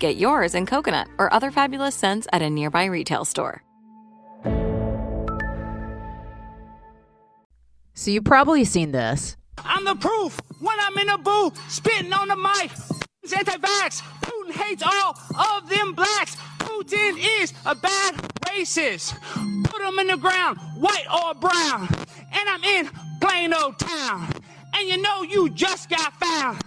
Get yours in coconut or other fabulous scents at a nearby retail store. So you've probably seen this. I'm the proof when I'm in the booth, spitting on the mic. It's anti-vax. Putin hates all of them blacks. Putin is a bad racist. Put him in the ground, white or brown. And I'm in plain old town. And you know you just got found.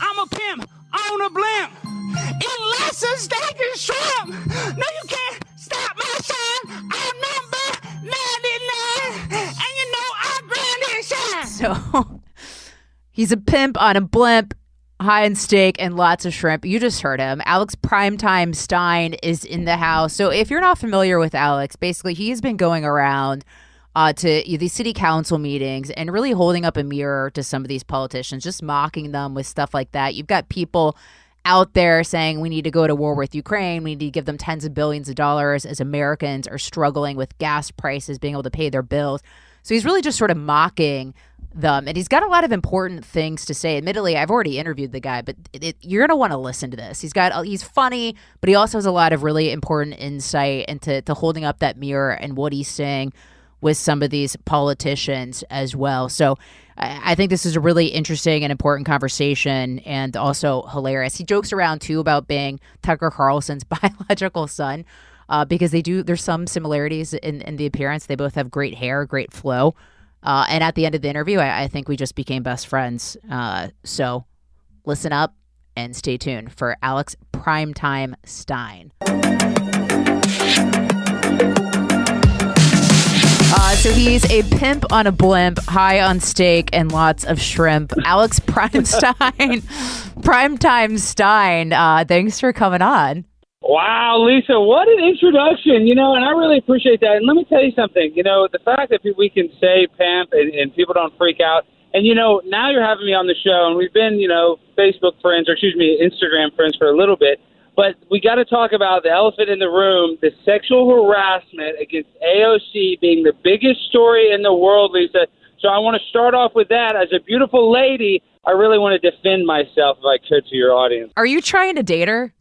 I'm a pimp on a blimp. Unless a steak and shrimp. No, you can't stop my shine. I'm number 99. And you know I grind and shine. So he's a pimp on a blimp, high in steak and lots of shrimp. You just heard him. Alex Primetime Stein is in the house. So if you're not familiar with Alex, basically he's been going around uh, to these city council meetings and really holding up a mirror to some of these politicians, just mocking them with stuff like that. You've got people out there saying we need to go to war with Ukraine, we need to give them tens of billions of dollars as Americans are struggling with gas prices, being able to pay their bills. So he's really just sort of mocking them, and he's got a lot of important things to say. Admittedly, I've already interviewed the guy, but it, it, you're gonna want to listen to this. He's got he's funny, but he also has a lot of really important insight into to holding up that mirror and what he's saying with some of these politicians as well. So I, think this is a really interesting and important conversation and also hilarious. He jokes around too about being Tucker Carlson's biological son. Uh, because they do, there's some similarities in, in the appearance. They both have great hair, great flow. Uh, and at the end of the interview, I, I think we just became best friends. Uh, so listen up and stay tuned for Alex Primetime Stein. So he's a pimp on a blimp, high on steak and lots of shrimp. Alex Primestein, Primetime Stein. Uh, thanks for coming on. Wow, Lisa, what an introduction, you know, and I really appreciate that. And let me tell you something, you know, the fact that we can say pimp and, and people don't freak out. And, you know, now you're having me on the show, and we've been, you know, Facebook friends, or excuse me, Instagram friends for a little bit. But we got to talk about the elephant in the room, the sexual harassment against AOC being the biggest story in the world, Lisa. So I want to start off with that. As a beautiful lady, I really want to defend myself if I could to your audience. Are you trying to date her?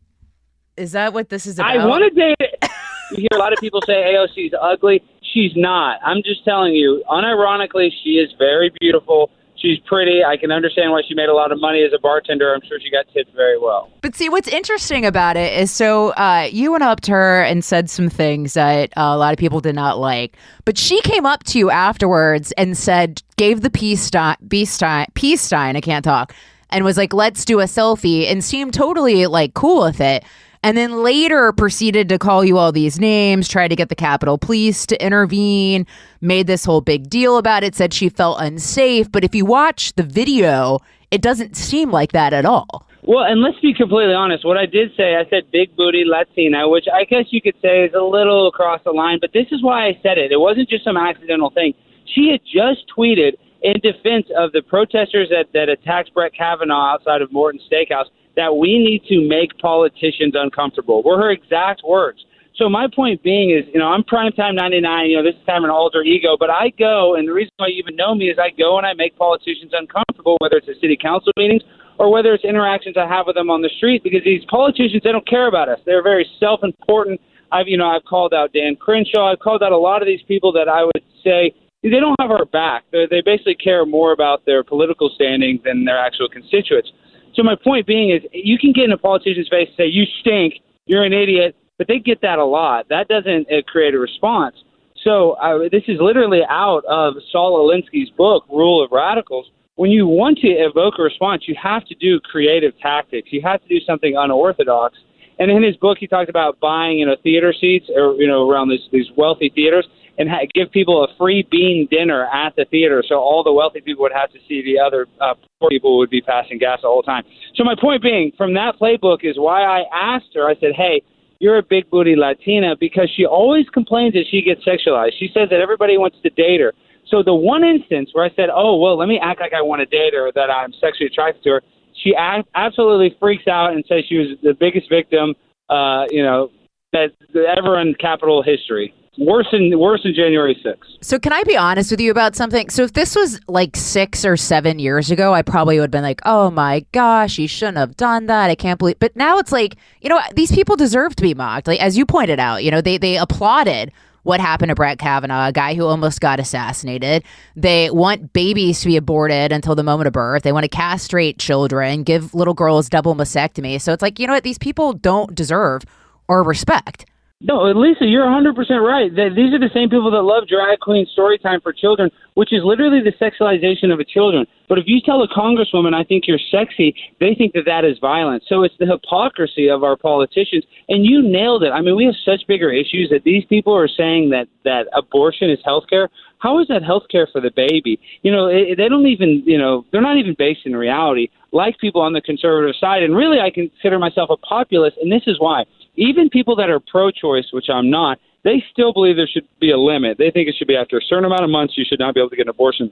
Is that what this is about? I want to date. you hear a lot of people say AOC is ugly. She's not. I'm just telling you, unironically, she is very beautiful. She's pretty. I can understand why she made a lot of money as a bartender. I'm sure she got tipped very well. But see, what's interesting about it is so uh, you went up to her and said some things that uh, a lot of people did not like. But she came up to you afterwards and said, gave the peace stein, peace I can't talk, and was like, let's do a selfie and seemed totally like cool with it. And then later proceeded to call you all these names, tried to get the Capitol Police to intervene, made this whole big deal about it, said she felt unsafe. But if you watch the video, it doesn't seem like that at all. Well, and let's be completely honest. What I did say, I said big booty Latina, which I guess you could say is a little across the line, but this is why I said it. It wasn't just some accidental thing. She had just tweeted in defense of the protesters that, that attacked Brett Kavanaugh outside of Morton Steakhouse that we need to make politicians uncomfortable. Were her exact words. So my point being is, you know, I'm primetime 99. You know, this is kind of an alter ego, but I go, and the reason why you even know me is I go and I make politicians uncomfortable, whether it's at city council meetings or whether it's interactions I have with them on the street, because these politicians they don't care about us. They're very self-important. I've, you know, I've called out Dan Crenshaw. I've called out a lot of these people that I would say they don't have our back. They're, they basically care more about their political standing than their actual constituents. So my point being is, you can get in a politician's face and say, "You stink. You're an idiot." but they get that a lot. That doesn't uh, create a response. So uh, this is literally out of Saul Alinsky's book, Rule of Radicals. When you want to evoke a response, you have to do creative tactics. You have to do something unorthodox. And in his book, he talked about buying, you know, theater seats or you know around these these wealthy theaters and ha- give people a free bean dinner at the theater, so all the wealthy people would have to see the other uh, poor people would be passing gas the whole time. So my point being, from that playbook is why I asked her. I said, "Hey, you're a big booty Latina because she always complains that she gets sexualized. She says that everybody wants to date her. So the one instance where I said, "Oh, well, let me act like I want to date her, that I'm sexually attracted to her," she a- absolutely freaks out and says she was the biggest victim, uh, you know, that ever in Capitol history. Worse than worse than January 6th. So can I be honest with you about something? So if this was like six or seven years ago, I probably would have been like, "Oh my gosh, you shouldn't have done that. I can't believe." But now it's like, you know, these people deserve to be mocked. Like as you pointed out, you know, they they applauded what happened to Brett Kavanaugh, a guy who almost got assassinated. They want babies to be aborted until the moment of birth. They want to castrate children, give little girls double mastectomy. So it's like, you know what? These people don't deserve or respect. No, Lisa, you're 100% right. These are the same people that love drag queen story time for children, which is literally the sexualization of a children. But if you tell a congresswoman, I think you're sexy, they think that that is violence. So it's the hypocrisy of our politicians. And you nailed it. I mean, we have such bigger issues that these people are saying that, that abortion is health care. How is that health care for the baby? You know, it, they don't even, you know, they're not even based in reality like people on the conservative side. And really, I consider myself a populist, and this is why even people that are pro-choice, which I'm not, they still believe there should be a limit. They think it should be after a certain amount of months you should not be able to get an abortion.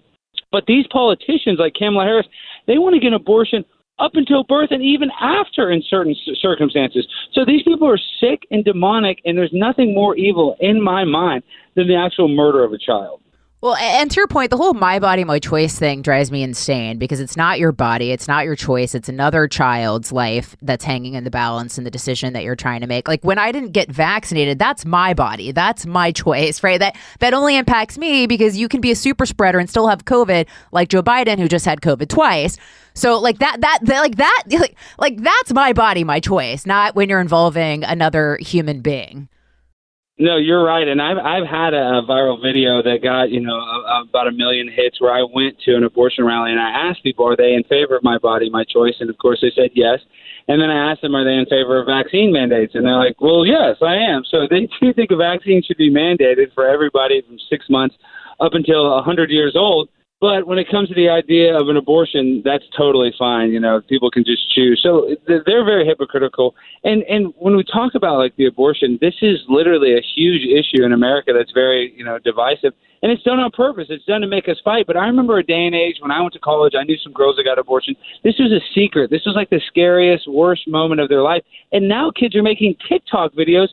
But these politicians like Kamala Harris, they want to get an abortion up until birth and even after in certain circumstances. So these people are sick and demonic, and there's nothing more evil in my mind than the actual murder of a child. Well, and to your point, the whole my body, my choice thing drives me insane because it's not your body, it's not your choice, it's another child's life that's hanging in the balance in the decision that you're trying to make. Like when I didn't get vaccinated, that's my body, that's my choice, right? That that only impacts me because you can be a super spreader and still have COVID, like Joe Biden, who just had COVID twice. So like that, that, that like that, like, like that's my body, my choice, not when you're involving another human being. No, you're right, and I've I've had a, viral video that got you know a, about a million hits where I went to an abortion rally and I asked people, are they in favor of my body, my choice, and of course they said yes. And then I asked them, are they in favor of vaccine mandates? And they're like, well, yes, I am. So they do think a vaccine should be mandated for everybody from six months up until a 100 years old. But when it comes to the idea of an abortion, that's totally fine. You know, people can just choose. So they're very hypocritical. And and when we talk about like the abortion, this is literally a huge issue in America that's very you know divisive. And it's done on purpose. It's done to make us fight. But I remember a day and age when I went to college, I knew some girls that got abortion. This was a secret. This was like the scariest, worst moment of their life. And now kids are making TikTok videos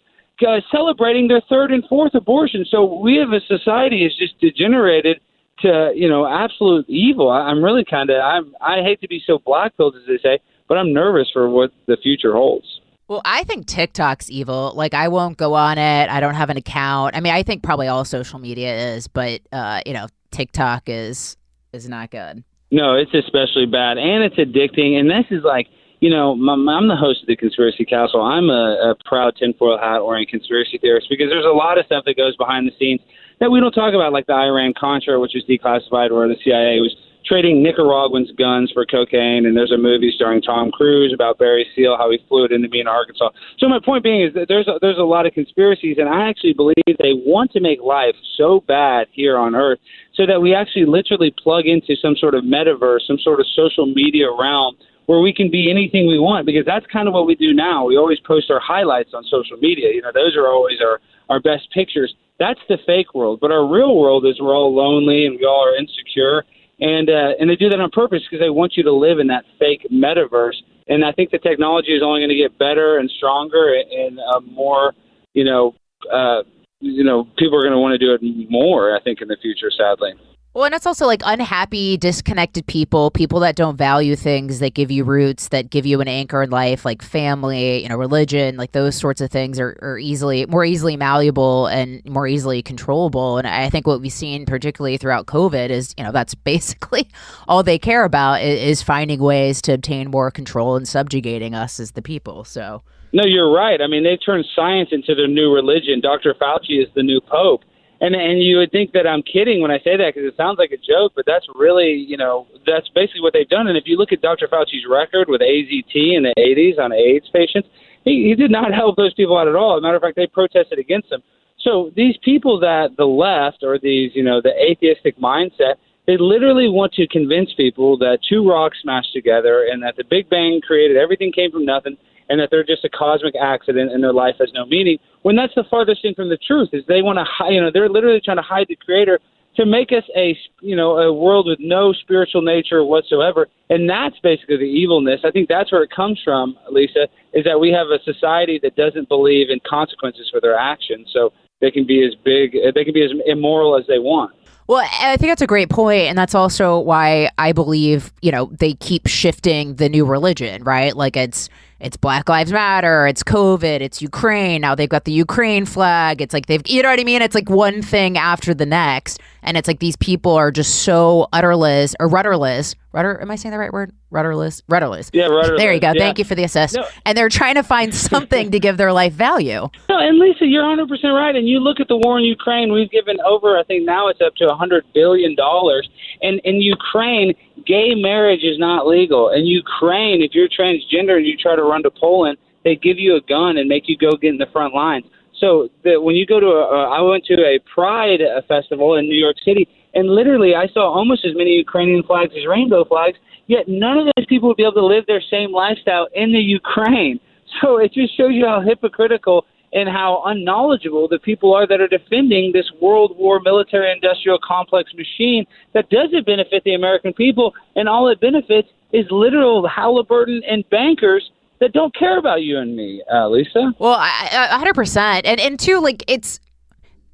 uh, celebrating their third and fourth abortion. So we have a society is just degenerated to you know absolute evil. I, I'm really kind of I'm I hate to be so black pilled as they say, but I'm nervous for what the future holds. Well, I think TikTok's evil. Like, I won't go on it. I don't have an account. I mean, I think probably all social media is, but uh, you know, TikTok is is not good. No, it's especially bad, and it's addicting. And this is like, you know, my, I'm the host of the Conspiracy Castle. I'm a, a proud tinfoil hat wearing conspiracy theorist because there's a lot of stuff that goes behind the scenes that we don't talk about, like the Iran Contra, which was declassified, where the CIA was trading Nicaraguans guns for cocaine. And there's a movie starring Tom Cruise about Barry Seal, how he flew it into Mena, Arkansas. So my point being is that there's a, there's a lot of conspiracies, and I actually believe they want to make life so bad here on Earth so that we actually literally plug into some sort of metaverse, some sort of social media realm where we can be anything we want because that's kind of what we do now. We always post our highlights on social media. You know, those are always our our best pictures. That's the fake world, but our real world is we're all lonely and we all are insecure, and uh, and they do that on purpose because they want you to live in that fake metaverse. And I think the technology is only going to get better and stronger and uh, more, you know, uh, you know, people are going to want to do it more. I think in the future, sadly. Well, and it's also like unhappy, disconnected people, people that don't value things that give you roots, that give you an anchor in life, like family, you know, religion, like those sorts of things are, are easily more easily malleable and more easily controllable. And I think what we've seen, particularly throughout COVID, is you know that's basically all they care about is, finding ways to obtain more control and subjugating us as the people. So. No, you're right. I mean, they've turned science into their new religion. Dr. Fauci is the new pope and and you would think that I'm kidding when I say that because it sounds like a joke, but that's really you know that's basically what they've done. And if you look at Dr. Fauci's record with AZT in the 80s on AIDS patients, he, he did not help those people out at all. As a matter of fact, they protested against him. So these people that the left or these you know the atheistic mindset, they literally want to convince people that two rocks smashed together and that the Big Bang created everything came from nothing and that they're just a cosmic accident and their life has no meaning. When that's the farthest thing from the truth, is they want to hide. You know, they're literally trying to hide the Creator to make us a you know a world with no spiritual nature whatsoever, and that's basically the evilness. I think that's where it comes from, Lisa, is that we have a society that doesn't believe in consequences for their actions, so they can be as big, they can be as immoral as they want. Well, I think that's a great point, and that's also why I believe you know they keep shifting the new religion, right? Like it's it's Black Lives Matter, it's COVID, it's Ukraine. Now they've got the Ukraine flag. It's like they've, you know what I mean? It's like one thing after the next. And it's like these people are just so utterless or rudderless. Rudder, am I saying the right word? Rudderless? Rudderless. Yeah, rudderless. There you go. Yeah. Thank you for the assist. No. And they're trying to find something to give their life value. No, and Lisa, you're 100 percent right. And you look at the war in Ukraine. We've given over, I think now it's up to 100 billion dollars. And in Ukraine, gay marriage is not legal. In Ukraine, if you're transgender and you try to run to Poland, they give you a gun and make you go get in the front lines. So the, when you go to a, uh, I went to a Pride festival in New York City, and literally I saw almost as many Ukrainian flags as rainbow flags. Yet none of those people would be able to live their same lifestyle in the Ukraine. So it just shows you how hypocritical and how unknowledgeable the people are that are defending this World War military industrial complex machine that doesn't benefit the American people, and all it benefits is literal Halliburton and bankers that don't care about you and me, uh, Lisa. Well, hundred percent, and and two, like it's.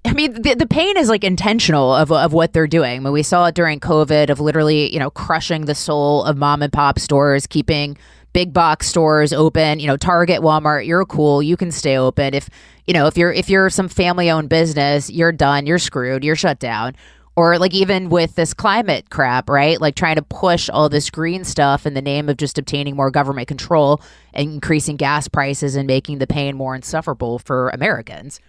I mean, the, the pain is like intentional of, of what they're doing. I mean, we saw it during COVID of literally, you know, crushing the soul of mom and pop stores, keeping big box stores open. You know, Target, Walmart, you're cool, you can stay open. If you know, if you're if you're some family owned business, you're done, you're screwed, you're shut down or like even with this climate crap, right? Like trying to push all this green stuff in the name of just obtaining more government control and increasing gas prices and making the pain more insufferable for Americans.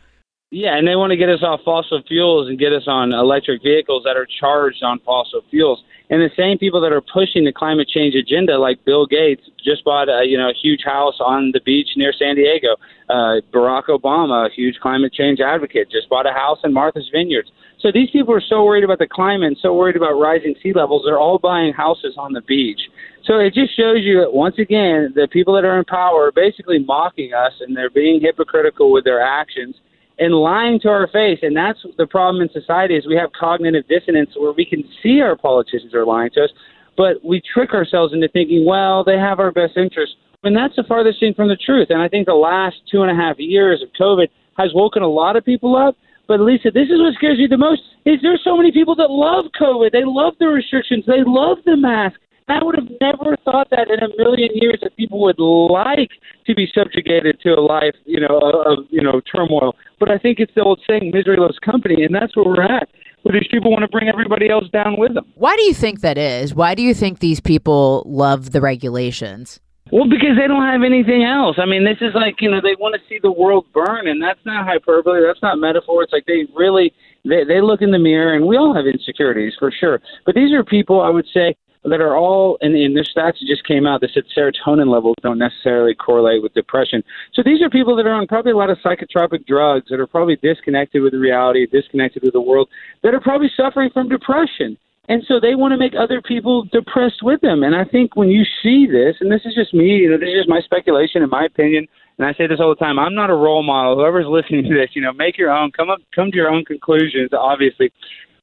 Yeah, and they want to get us off fossil fuels and get us on electric vehicles that are charged on fossil fuels. And the same people that are pushing the climate change agenda, like Bill Gates, just bought a you know a huge house on the beach near San Diego. Uh, Barack Obama, a huge climate change advocate, just bought a house in Martha's Vineyards. So these people are so worried about the climate and so worried about rising sea levels, they're all buying houses on the beach. So it just shows you that once again, the people that are in power are basically mocking us and they're being hypocritical with their actions and lying to our face. And that's the problem in society is we have cognitive dissonance where we can see our politicians are lying to us, but we trick ourselves into thinking, well, they have our best interests. And that's the farthest thing from the truth. And I think the last two and a half years of COVID has woken a lot of people up. But Lisa, this is what scares me the most: is there's so many people that love COVID. They love the restrictions. They love the mask. I would have never thought that in a million years that people would like to be subjugated to a life, you know, of you know turmoil. But I think it's the old saying, "Misery loves company," and that's where we're at. But these people want to bring everybody else down with them. Why do you think that is? Why do you think these people love the regulations? Well, because they don't have anything else. I mean, this is like, you know, they want to see the world burn, and that's not hyperbole. That's not metaphor. It's like they really they, they look in the mirror, and we all have insecurities for sure. But these are people, I would say, that are all, and, and their stats just came out that said serotonin levels don't necessarily correlate with depression. So these are people that are on probably a lot of psychotropic drugs, that are probably disconnected with reality, disconnected with the world, that are probably suffering from depression. And so they want to make other people depressed with them. And I think when you see this, and this is just me, you know, this is just my speculation and my opinion, and I say this all the time, I'm not a role model. Whoever's listening to this, you know, make your own, come up, come to your own conclusions, obviously.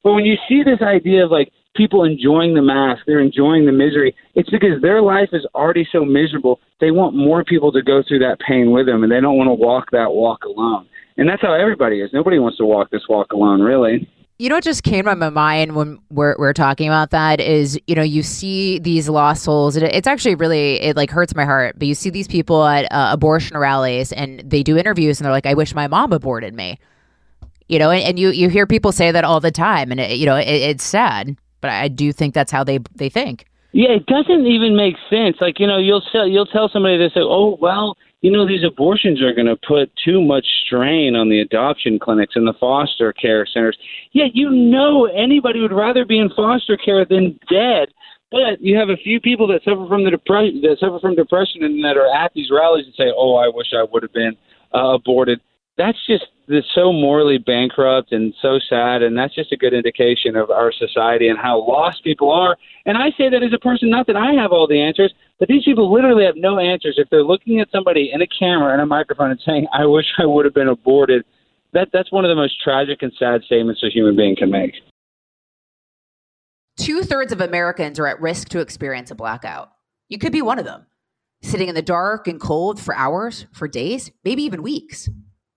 But when you see this idea of like people enjoying the mask, they're enjoying the misery, it's because their life is already so miserable. They want more people to go through that pain with them, and they don't want to walk that walk alone. And that's how everybody is. Nobody wants to walk this walk alone, really. You know what just came to my mind when we're, we're talking about that is, you know, you see these lost souls. It, it's actually really, it like hurts my heart, but you see these people at uh, abortion rallies and they do interviews and they're like, I wish my mom aborted me. You know, and, and you, you hear people say that all the time and, it, you know, it, it's sad, but I do think that's how they, they think. Yeah, it doesn't even make sense. Like you know, you'll tell you'll tell somebody they say, "Oh, well, you know, these abortions are going to put too much strain on the adoption clinics and the foster care centers." Yeah, you know, anybody would rather be in foster care than dead. But you have a few people that suffer from the depression that suffer from depression and that are at these rallies and say, "Oh, I wish I would have been uh, aborted." That's just that's so morally bankrupt and so sad, and that's just a good indication of our society and how lost people are. And I say that as a person, not that I have all the answers, but these people literally have no answers. If they're looking at somebody in a camera and a microphone and saying, "I wish I would have been aborted," that that's one of the most tragic and sad statements a human being can make. Two thirds of Americans are at risk to experience a blackout. You could be one of them, sitting in the dark and cold for hours, for days, maybe even weeks.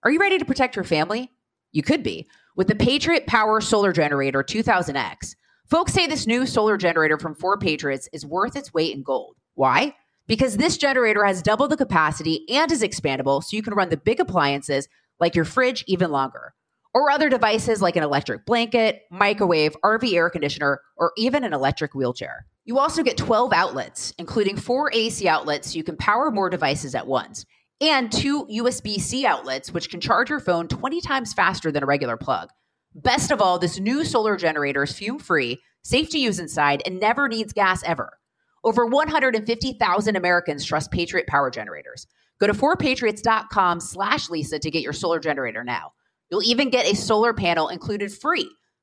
Are you ready to protect your family? You could be. With the Patriot Power Solar Generator 2000X, folks say this new solar generator from 4Patriots is worth its weight in gold. Why? Because this generator has double the capacity and is expandable so you can run the big appliances like your fridge even longer, or other devices like an electric blanket, microwave, RV air conditioner, or even an electric wheelchair. You also get 12 outlets, including four AC outlets so you can power more devices at once and two USB C outlets, which can charge your phone 20 times faster than a regular plug. Best of all, this new solar generator is fume free, safe to use inside, and never needs gas ever. Over 150,000 Americans trust Patriot Power Generators. Go to 4patriots.com slash Lisa to get your solar generator now. You'll even get a solar panel included free.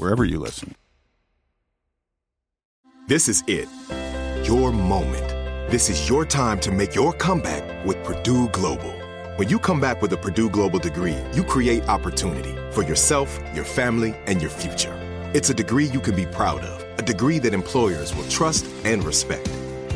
wherever you listen. This is it. Your moment. This is your time to make your comeback with Purdue Global. When you come back with a Purdue Global degree, you create opportunity for yourself, your family, and your future. It's a degree you can be proud of, a degree that employers will trust and respect.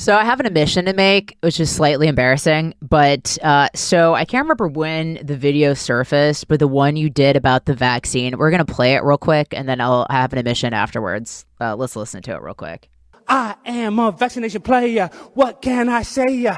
So I have an admission to make, which is slightly embarrassing. But uh, so I can't remember when the video surfaced, but the one you did about the vaccine, we're gonna play it real quick, and then I'll have an admission afterwards. Uh, let's listen to it real quick. I am a vaccination player. What can I say?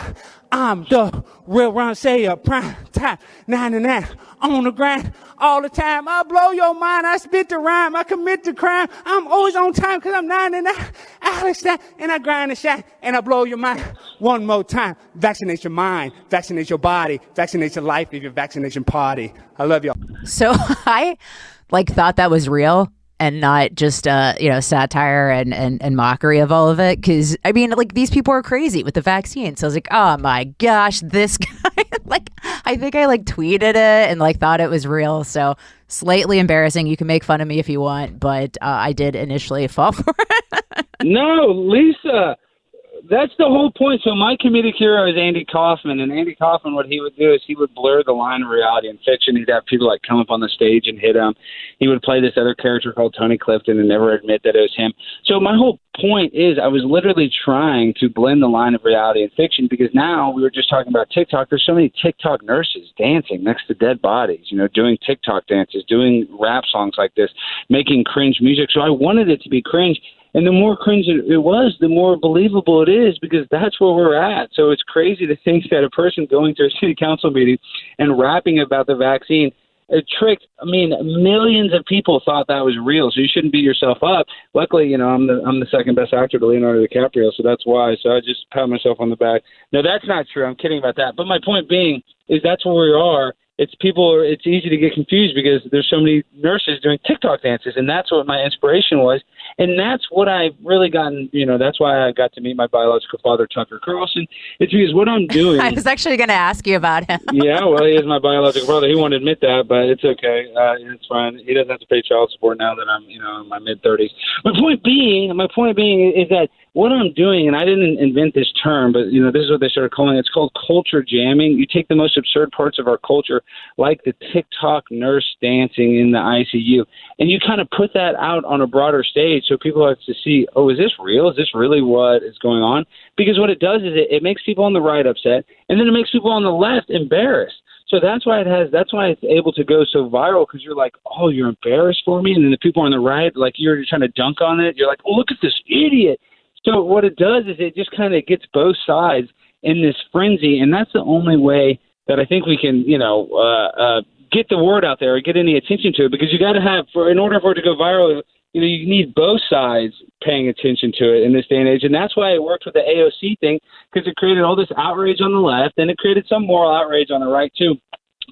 I'm the real run sayer. Prime time, 99 on the grind all the time. I blow your mind. I spit the rhyme. I commit the crime. I'm always on time because I'm 99. Alex and I grind and shine and I blow your mind one more time. Vaccinate your mind, vaccinate your body, vaccinate your life, live your vaccination party. I love y'all. So I like thought that was real and not just uh you know satire and and, and mockery of all of it because i mean like these people are crazy with the vaccine. So i was like oh my gosh this guy like i think i like tweeted it and like thought it was real. So slightly embarrassing. You can make fun of me if you want but uh, i did initially fall for it. No lisa that's the whole point. So my comedic hero is Andy Kaufman, and Andy Kaufman, what he would do is he would blur the line of reality and fiction. He'd have people like come up on the stage and hit him. He would play this other character called Tony Clifton and never admit that it was him. So my whole point is I was literally trying to blend the line of reality and fiction because now we were just talking about TikTok. There's so many TikTok nurses dancing next to dead bodies, you know, doing TikTok dances, doing rap songs like this, making cringe music. So I wanted it to be cringe and the more cringe it was, the more believable it is because that's where we're at. So it's crazy to think that a person going to a city council meeting and rapping about the vaccine it tricked. I mean, millions of people thought that was real. So you shouldn't beat yourself up. Luckily, you know, I'm the I'm the second best actor to Leonardo DiCaprio, so that's why. So I just pat myself on the back. No, that's not true. I'm kidding about that. But my point being is that's where we are. It's people. It's easy to get confused because there's so many nurses doing TikTok dances, and that's what my inspiration was and that's what I've really gotten. You know, that's why I got to meet my biological father, Tucker Carlson. It's because what I'm doing. I was actually going to ask you about him. yeah, well, he is my biological brother. He won't admit that, but it's okay. Uh, it's fine. He doesn't have to pay child support now that I'm, you know, in my mid 30s. My point being, my point being is that what I'm doing, and I didn't invent this term, but you know, this is what they started calling it. It's called culture jamming. You take the most absurd parts of our culture, like the TikTok nurse dancing in the ICU, and you kind of put that out on a broader stage so people have to see, oh, is this real? Is this really what is going on? Because what it does is it, it makes people on the right upset, and then it makes people on the left embarrassed. So that's why it has. That's why it's able to go so viral because you're like, oh, you're embarrassed for me, and then the people on the right, like you're trying to dunk on it. You're like, oh, look at this idiot so what it does is it just kind of gets both sides in this frenzy, and that's the only way that I think we can, you know, uh, uh, get the word out there or get any attention to it. Because you got to have, for in order for it to go viral, you know, you need both sides paying attention to it in this day and age, and that's why it worked with the AOC thing because it created all this outrage on the left, and it created some moral outrage on the right too.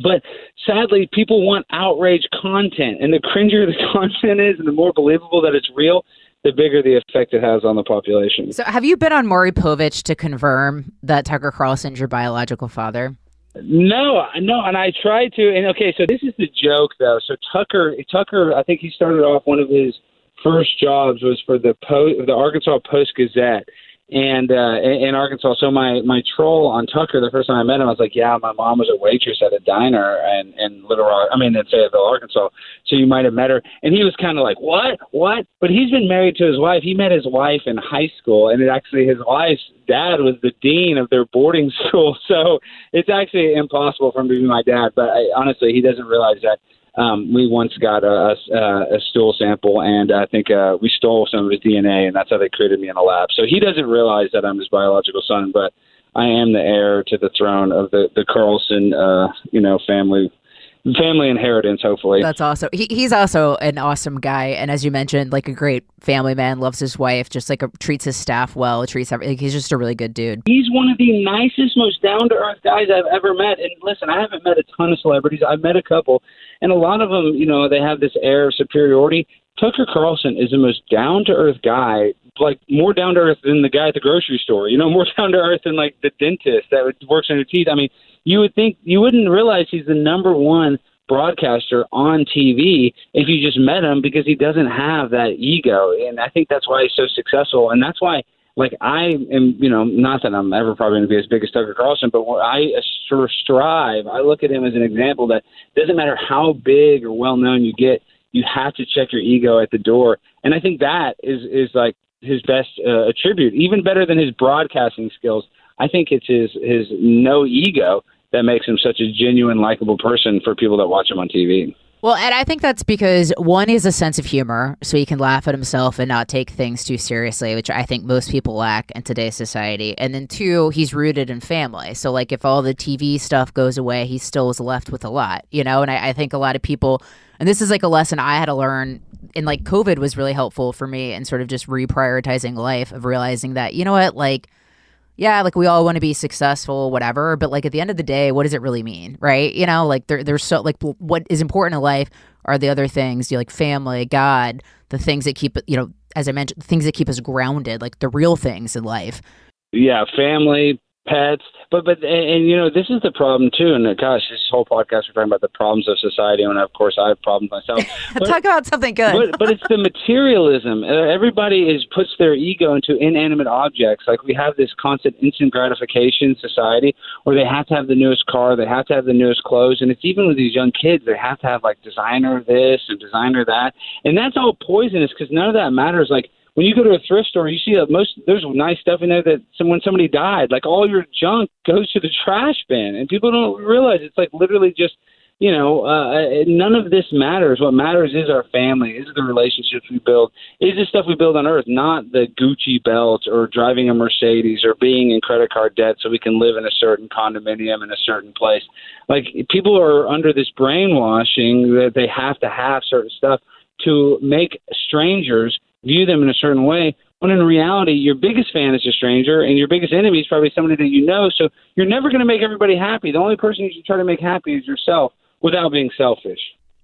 But sadly, people want outrage content, and the cringier the content is, and the more believable that it's real, the bigger the effect it has on the population. So, have you been on Maury Povich to confirm that Tucker Carlson's your biological father? No, no, and I tried to. And okay, so this is the joke, though. So Tucker, Tucker, I think he started off one of his first jobs was for the po- the Arkansas Post Gazette, and uh, in Arkansas. So my my troll on Tucker, the first time I met him, I was like, "Yeah, my mom was a waitress at a diner and in Little Rock. I mean, in Fayetteville, Arkansas. So you might have met her." And he was kind of like, "What? What?" But he's been married to his wife. He met his wife in high school, and it actually his wife's dad was the dean of their boarding school. So it's actually impossible for him to be my dad. But I, honestly, he doesn't realize that um, we once got a, a, a stool sample, and I think uh, we stole some of his DNA, and that's how they created me in a lab. So he doesn't realize that I'm his biological son, but I am the heir to the throne of the the Carlson, uh, you know, family family inheritance hopefully. That's awesome. He, he's also an awesome guy and as you mentioned like a great family man loves his wife just like a, treats his staff well treats every, like, he's just a really good dude. He's one of the nicest most down-to-earth guys i've ever met. And listen i haven't met a ton of celebrities. I've met a couple and a lot of them you know they have this air of superiority tucker carlson is the most down-to-earth guy like more down to earth than the guy at the grocery store you know more down to earth than like the dentist that works on your teeth i mean you would think you wouldn't realize he's the number one broadcaster on TV if you just met him because he doesn't have that ego. And I think that's why he's so successful. And that's why, like, I am, you know, not that I'm ever probably going to be as big as Tucker Carlson, but I strive, I look at him as an example that doesn't matter how big or well known you get, you have to check your ego at the door. And I think that is, is like, his best uh, attribute, even better than his broadcasting skills. I think it's his his no ego that makes him such a genuine, likable person for people that watch him on TV. Well, and I think that's because one is a sense of humor, so he can laugh at himself and not take things too seriously, which I think most people lack in today's society. And then two, he's rooted in family. So, like, if all the TV stuff goes away, he still is left with a lot, you know? And I, I think a lot of people, and this is like a lesson I had to learn, and like COVID was really helpful for me in sort of just reprioritizing life, of realizing that, you know what, like, yeah, like we all want to be successful, whatever. But like at the end of the day, what does it really mean, right? You know, like there, there's so like what is important in life are the other things, you know, like family, God, the things that keep, you know, as I mentioned, things that keep us grounded, like the real things in life. Yeah, family, pets. But but and, and, you know this is the problem too. And uh, gosh, this whole podcast we're talking about the problems of society, and of course I have problems myself. But, Talk about something good. but, but it's the materialism. Uh, everybody is puts their ego into inanimate objects. Like we have this constant instant gratification society, where they have to have the newest car, they have to have the newest clothes, and it's even with these young kids, they have to have like designer this and designer that, and that's all poisonous because none of that matters. Like when you go to a thrift store, you see that most there's nice stuff in there that when somebody died, like all your junk goes to the trash bin, and people don't realize it's like literally just you know, uh, none of this matters. What matters is our family, is the relationships we build, is the stuff we build on earth, not the Gucci belt or driving a Mercedes or being in credit card debt so we can live in a certain condominium in a certain place. Like people are under this brainwashing that they have to have certain stuff to make strangers view them in a certain way when in reality your biggest fan is a stranger and your biggest enemy is probably somebody that you know so you're never going to make everybody happy. The only person you should try to make happy is yourself without being selfish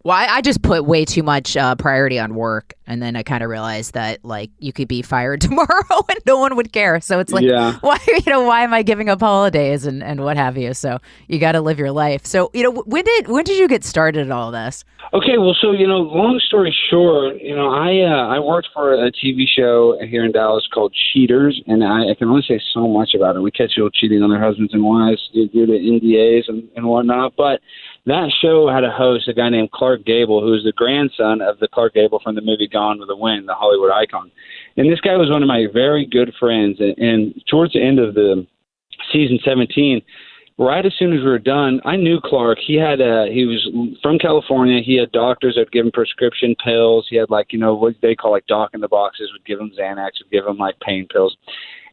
well, I, I, just put way too much uh, priority on work, and then I kind of realized that like you could be fired tomorrow and no one would care. So it's like, yeah. why you know why am I giving up holidays and, and what have you? So you got to live your life. So you know when did when did you get started at all this? Okay, well, so you know, long story short, you know, I uh, I worked for a TV show here in Dallas called Cheaters, and I, I can only say so much about it. We catch people cheating on their husbands and wives due to NDAs and, and whatnot, but that show had a host, a guy named Clark Gable, who was the grandson of the Clark Gable from the movie Gone with the Wind, the Hollywood icon. And this guy was one of my very good friends. And, and towards the end of the season 17, right as soon as we were done, I knew Clark. He had a he was from California. He had doctors that would give him prescription pills. He had like you know what they call like doc in the boxes would give him Xanax, would give him like pain pills.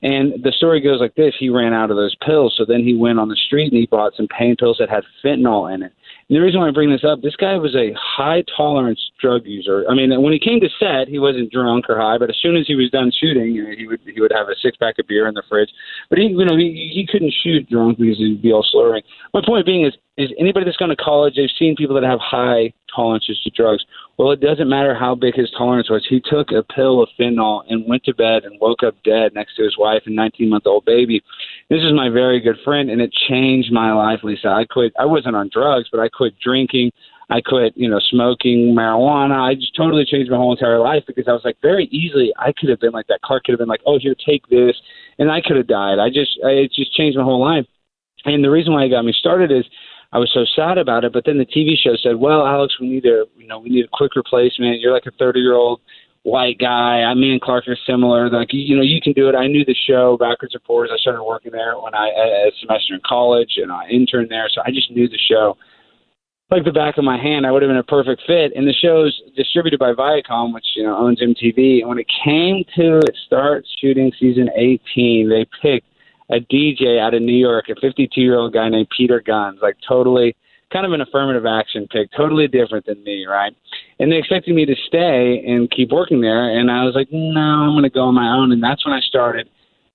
And the story goes like this: He ran out of those pills, so then he went on the street and he bought some pain pills that had fentanyl in it. And the reason why I bring this up, this guy was a high tolerance drug user. I mean, when he came to set, he wasn't drunk or high, but as soon as he was done shooting, you know, he would he would have a six pack of beer in the fridge. But he, you know, he he couldn't shoot drunk because he'd be all slurring. My point being is, is anybody that's gone to college, they've seen people that have high tolerances to drugs. Well, it doesn't matter how big his tolerance was. He took a pill of fentanyl and went to bed and woke up dead next to his wife and 19 month old baby. This is my very good friend, and it changed my life, Lisa. I quit. I wasn't on drugs, but I quit drinking. I quit, you know, smoking marijuana. I just totally changed my whole entire life because I was like, very easily, I could have been like that. Clark could have been like, oh, here, take this, and I could have died. I just, I, it just changed my whole life. And the reason why it got me started is I was so sad about it. But then the TV show said, "Well, Alex, we need a you know we need a quick replacement. You're like a 30 year old white guy. I me and Clark are similar. Like you know you can do it. I knew the show backwards and forwards. I started working there when I a semester in college and I interned there, so I just knew the show." Like the back of my hand, I would have been a perfect fit. And the show's distributed by Viacom, which you know owns MTV. And when it came to start shooting season 18, they picked a DJ out of New York, a 52 year old guy named Peter Gunz, like totally kind of an affirmative action pick, totally different than me, right? And they expected me to stay and keep working there, and I was like, no, I'm going to go on my own, and that's when I started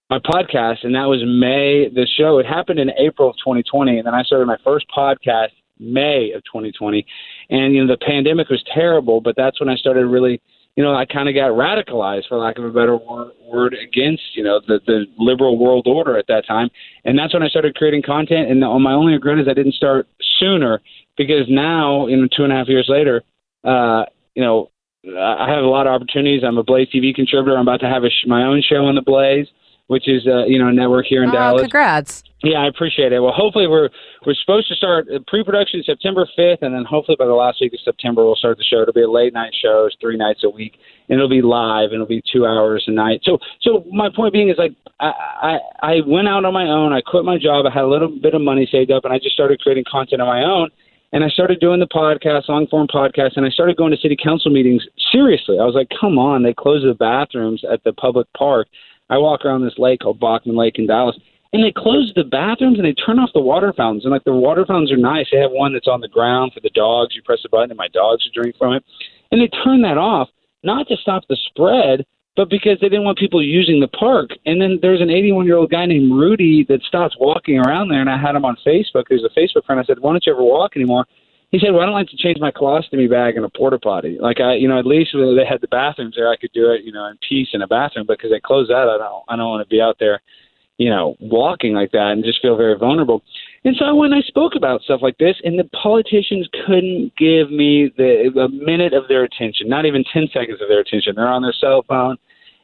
my podcast, and that was May. The show it happened in April of 2020, and then I started my first podcast May of 2020, and you know the pandemic was terrible, but that's when I started really you know, I kind of got radicalized, for lack of a better word, against, you know, the, the liberal world order at that time. And that's when I started creating content. And my only regret is I didn't start sooner because now, you know, two and a half years later, uh, you know, I have a lot of opportunities. I'm a Blaze TV contributor. I'm about to have a sh- my own show on the Blaze. Which is uh, you know a network here in oh, Dallas. Congrats. Yeah, I appreciate it. Well, hopefully we're we're supposed to start uh, pre-production September 5th, and then hopefully by the last week of September we'll start the show. It'll be a late night show, it's three nights a week, and it'll be live, and it'll be two hours a night. So, so my point being is like I I, I went out on my own. I quit my job. I had a little bit of money saved up, and I just started creating content on my own. And I started doing the podcast, long form podcast, and I started going to city council meetings seriously. I was like, come on, they close the bathrooms at the public park. I walk around this lake called Bachman Lake in Dallas and they close the bathrooms and they turn off the water fountains. And like the water fountains are nice. They have one that's on the ground for the dogs. You press a button and my dogs will drink from it. And they turn that off, not to stop the spread, but because they didn't want people using the park. And then there's an 81 year old guy named Rudy that stops walking around there. And I had him on Facebook. There's a Facebook friend. I said, Why don't you ever walk anymore? He said, Well, I don't like to change my colostomy bag in a porta potty. Like I, you know, at least they had the bathrooms there, I could do it, you know, in peace in a bathroom. Because they closed that, I don't, I don't want to be out there you know, walking like that and just feel very vulnerable. And so when I spoke about stuff like this, and the politicians couldn't give me the a minute of their attention, not even ten seconds of their attention. They're on their cell phone,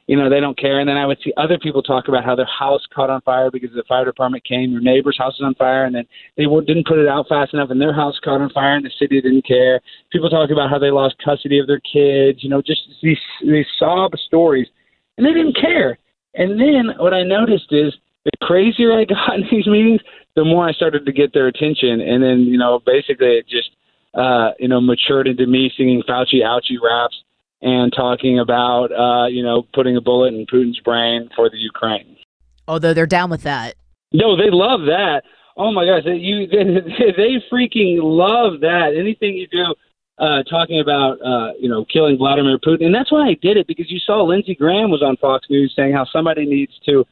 you know, they don't care. And then I would see other people talk about how their house caught on fire because the fire department came, their neighbor's house was on fire, and then they didn't put it out fast enough, and their house caught on fire, and the city didn't care. People talk about how they lost custody of their kids, you know, just these these sob stories, and they didn't care. And then what I noticed is the crazier I got in these meetings, the more I started to get their attention. And then, you know, basically it just, uh, you know, matured into me singing Fauci ouchie raps and talking about, uh, you know, putting a bullet in Putin's brain for the Ukraine. Although they're down with that. No, they love that. Oh my gosh, you they, they freaking love that. Anything you do uh, talking about uh, you know killing Vladimir Putin, and that's why I did it because you saw Lindsey Graham was on Fox News saying how somebody needs to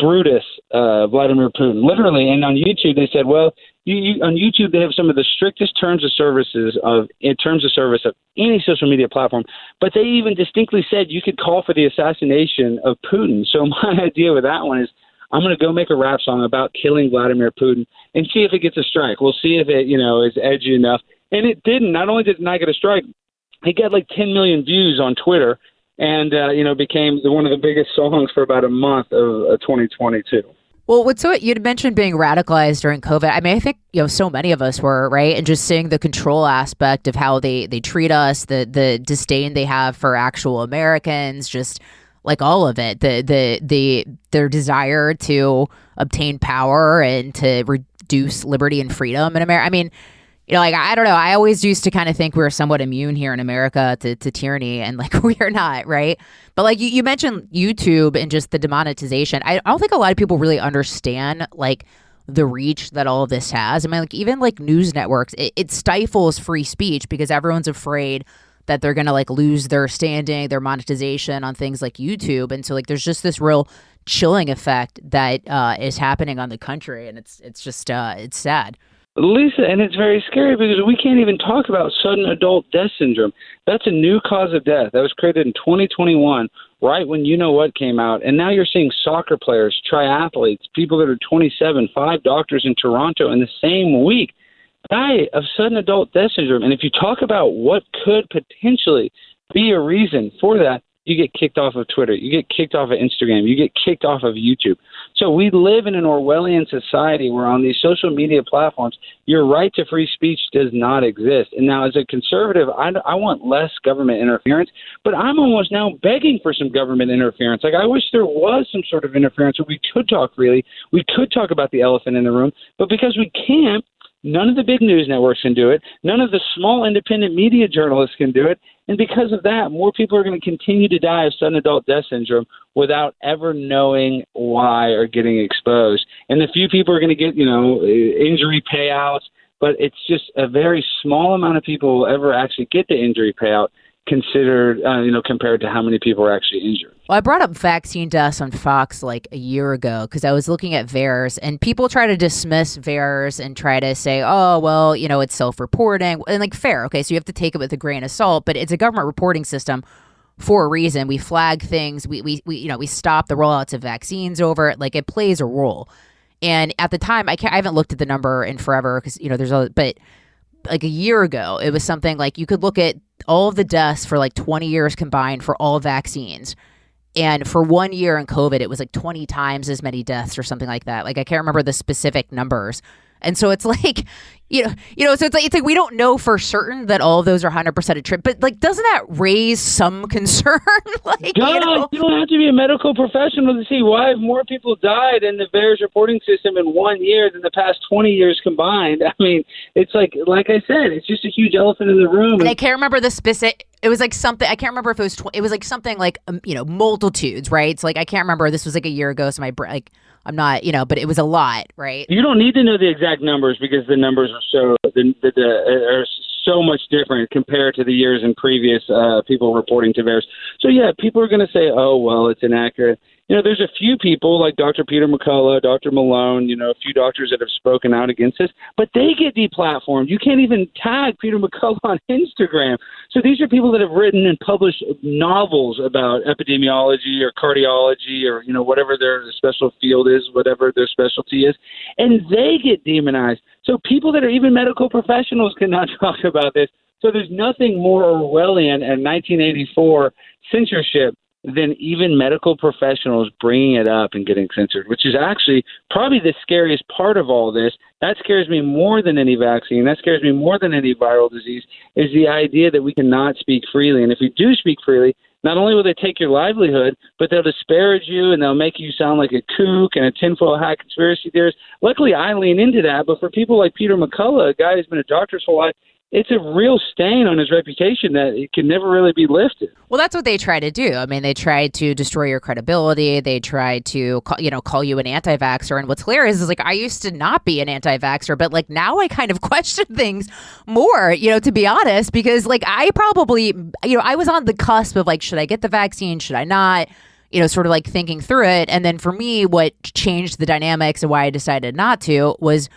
Brutus, uh, Vladimir Putin, literally. And on YouTube, they said, well, you, you, on YouTube, they have some of the strictest terms of services of in terms of service of any social media platform. But they even distinctly said you could call for the assassination of Putin. So my idea with that one is. I'm going to go make a rap song about killing Vladimir Putin and see if it gets a strike. We'll see if it, you know, is edgy enough. And it didn't. Not only did it not get a strike, it got like 10 million views on Twitter and uh, you know became one of the biggest songs for about a month of uh, 2022. Well, what's so you'd mentioned being radicalized during COVID. I mean, I think you know so many of us were right, and just seeing the control aspect of how they they treat us, the the disdain they have for actual Americans, just like all of it, the the the their desire to obtain power and to reduce liberty and freedom in America. I mean, you know, like I don't know. I always used to kind of think we were somewhat immune here in America to, to tyranny, and like we are not, right? But like you, you mentioned YouTube and just the demonetization. I, I don't think a lot of people really understand like the reach that all of this has. I mean, like even like news networks, it, it stifles free speech because everyone's afraid that they're gonna like lose their standing, their monetization on things like YouTube, and so like there's just this real chilling effect that uh, is happening on the country, and it's it's just uh, it's sad. Lisa, and it's very scary because we can't even talk about sudden adult death syndrome. That's a new cause of death that was created in 2021, right when you know what came out. And now you're seeing soccer players, triathletes, people that are 27, five doctors in Toronto in the same week die of sudden adult death syndrome. And if you talk about what could potentially be a reason for that, you get kicked off of Twitter, you get kicked off of Instagram, you get kicked off of YouTube. So we live in an Orwellian society where on these social media platforms, your right to free speech does not exist. And now, as a conservative, I, I want less government interference, but I'm almost now begging for some government interference. Like, I wish there was some sort of interference where we could talk freely, we could talk about the elephant in the room, but because we can't, None of the big news networks can do it. None of the small independent media journalists can do it. And because of that, more people are going to continue to die of sudden adult death syndrome without ever knowing why or getting exposed. And the few people are going to get, you know, injury payouts, but it's just a very small amount of people will ever actually get the injury payout considered, uh, you know, compared to how many people are actually injured. Well, I brought up vaccine deaths on Fox like a year ago because I was looking at VAERS and people try to dismiss VAERS and try to say, oh, well, you know, it's self reporting. And like, fair. Okay. So you have to take it with a grain of salt, but it's a government reporting system for a reason. We flag things. We, we, we you know, we stop the rollouts of vaccines over it. Like, it plays a role. And at the time, I, can't, I haven't looked at the number in forever because, you know, there's a, but like a year ago, it was something like you could look at all of the deaths for like 20 years combined for all vaccines And for one year in COVID, it was like 20 times as many deaths or something like that. Like I can't remember the specific numbers. And so it's like, you know, you know, so it's like it's like we don't know for certain that all of those are hundred percent a trip, but like, doesn't that raise some concern? like, God, you know? you don't have to be a medical professional to see why more people died in the VAERS reporting system in one year than the past twenty years combined. I mean, it's like, like I said, it's just a huge elephant in the room. And I can't remember the specific. It was like something. I can't remember if it was. Tw- it was like something like um, you know multitudes, right? So like I can't remember. This was like a year ago, so my like I'm not you know, but it was a lot, right? You don't need to know the exact numbers because the numbers are so the, the, the are so much different compared to the years in previous uh, people reporting to VAERS. So yeah, people are going to say, "Oh well, it's inaccurate." You know, there's a few people like Dr. Peter McCullough, Dr. Malone, you know, a few doctors that have spoken out against this, but they get deplatformed. You can't even tag Peter McCullough on Instagram. So these are people that have written and published novels about epidemiology or cardiology or you know whatever their special field is, whatever their specialty is, and they get demonized. So people that are even medical professionals cannot talk about this. So there's nothing more Orwellian in 1984 censorship than even medical professionals bringing it up and getting censored, which is actually probably the scariest part of all this. That scares me more than any vaccine. That scares me more than any viral disease is the idea that we cannot speak freely. And if we do speak freely, not only will they take your livelihood, but they'll disparage you and they'll make you sound like a kook and a tinfoil hat conspiracy theorist. Luckily, I lean into that. But for people like Peter McCullough, a guy who's been a doctor his whole life, it's a real stain on his reputation that it can never really be lifted. Well, that's what they try to do. I mean, they try to destroy your credibility. They try to, call, you know, call you an anti-vaxxer. And what's hilarious is like I used to not be an anti-vaxxer, but like now I kind of question things more. You know, to be honest, because like I probably, you know, I was on the cusp of like, should I get the vaccine? Should I not? You know, sort of like thinking through it. And then for me, what changed the dynamics and why I decided not to was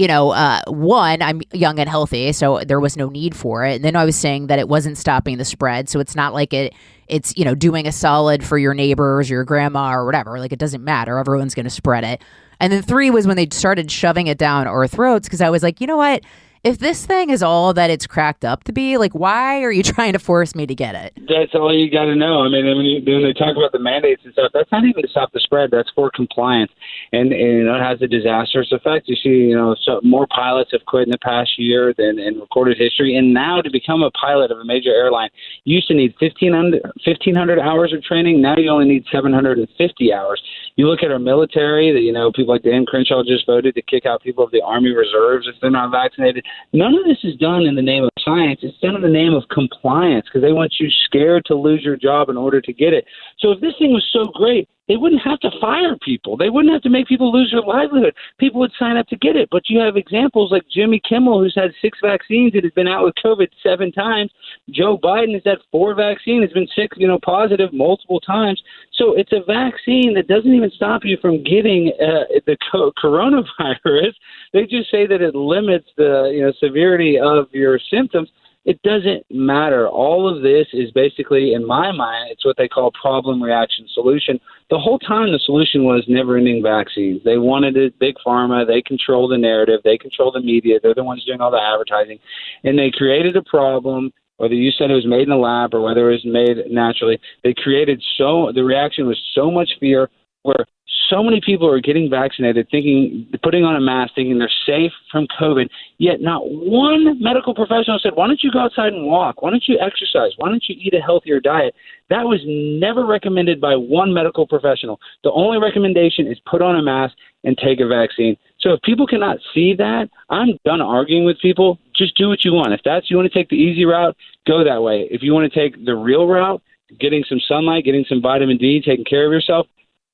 you know, uh, one, I'm young and healthy, so there was no need for it. And then I was saying that it wasn't stopping the spread, so it's not like it, it's you know, doing a solid for your neighbors, your grandma, or whatever. Like it doesn't matter. Everyone's going to spread it. And then three was when they started shoving it down our throats because I was like, you know what? If this thing is all that it's cracked up to be, like, why are you trying to force me to get it? That's all you got to know. I mean, when, you, when they talk about the mandates and stuff, that's not even to stop the spread. That's for compliance, and, and you know, it has a disastrous effect. You see, you know, so more pilots have quit in the past year than in recorded history, and now to become a pilot of a major airline, you used to need 1,500, 1,500 hours of training. Now you only need 750 hours. You look at our military. That you know, people like Dan Crenshaw just voted to kick out people of the Army Reserves if they're not vaccinated. None of this is done in the name of science. It's done in the name of compliance because they want you scared to lose your job in order to get it. So if this thing was so great, they wouldn't have to fire people. They wouldn't have to make people lose their livelihood. People would sign up to get it. But you have examples like Jimmy Kimmel, who's had six vaccines and has been out with COVID seven times. Joe Biden has had four vaccines, has been sick, you know, positive multiple times. So it's a vaccine that doesn't even stop you from getting uh, the co- coronavirus. They just say that it limits the you know severity of your symptoms. It doesn't matter. All of this is basically, in my mind, it's what they call problem reaction solution. The whole time, the solution was never ending vaccines. They wanted it, big pharma. They control the narrative. They control the media. They're the ones doing all the advertising. And they created a problem whether you said it was made in a lab or whether it was made naturally, they created so the reaction was so much fear where so many people are getting vaccinated, thinking, putting on a mask, thinking they're safe from COVID. Yet not one medical professional said, "Why don't you go outside and walk? Why don't you exercise? Why don't you eat a healthier diet?" That was never recommended by one medical professional. The only recommendation is put on a mask and take a vaccine. So if people cannot see that, I'm done arguing with people. Just do what you want. If that's you want to take the easy route, go that way. If you want to take the real route, getting some sunlight, getting some vitamin D, taking care of yourself,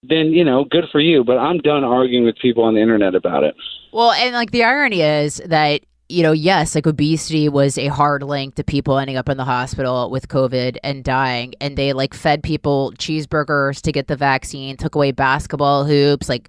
then you know, good for you. But I'm done arguing with people on the internet about it. Well, and like the irony is that you know, yes, like obesity was a hard link to people ending up in the hospital with COVID and dying, and they like fed people cheeseburgers to get the vaccine, took away basketball hoops, like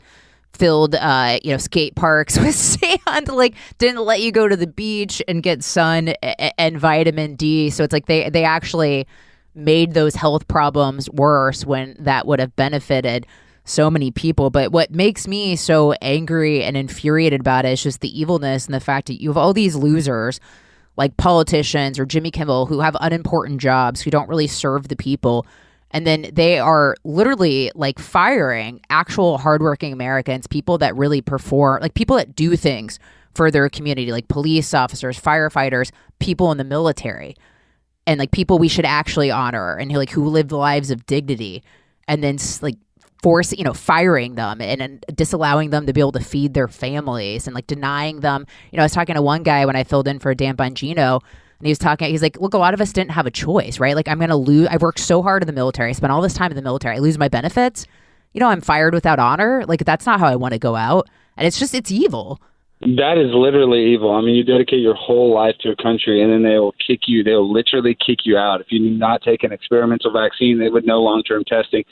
filled uh you know skate parks with sand like didn't let you go to the beach and get sun and vitamin D so it's like they they actually made those health problems worse when that would have benefited so many people. But what makes me so angry and infuriated about it is just the evilness and the fact that you have all these losers like politicians or Jimmy Kimmel who have unimportant jobs who don't really serve the people. And then they are literally like firing actual hardworking Americans, people that really perform, like people that do things for their community, like police officers, firefighters, people in the military, and like people we should actually honor and like who live lives of dignity. And then like force you know firing them and, and, disallowing them to be able to feed their families and like denying them you know i was talking to one guy when i filled in for dan bongino and he was talking he's like look a lot of us didn't have a choice right? Like i'm gonna lose i've worked so hard in the military i spent all this time in the military i lose my benefits? You know i'm fired without honor? Like that's not how i want to go out. And it's just it's evil that is literally evil. I mean, you dedicate your whole life to a country, and then they will kick you. They will literally kick you out if you do not take an experimental vaccine with no long-term testing.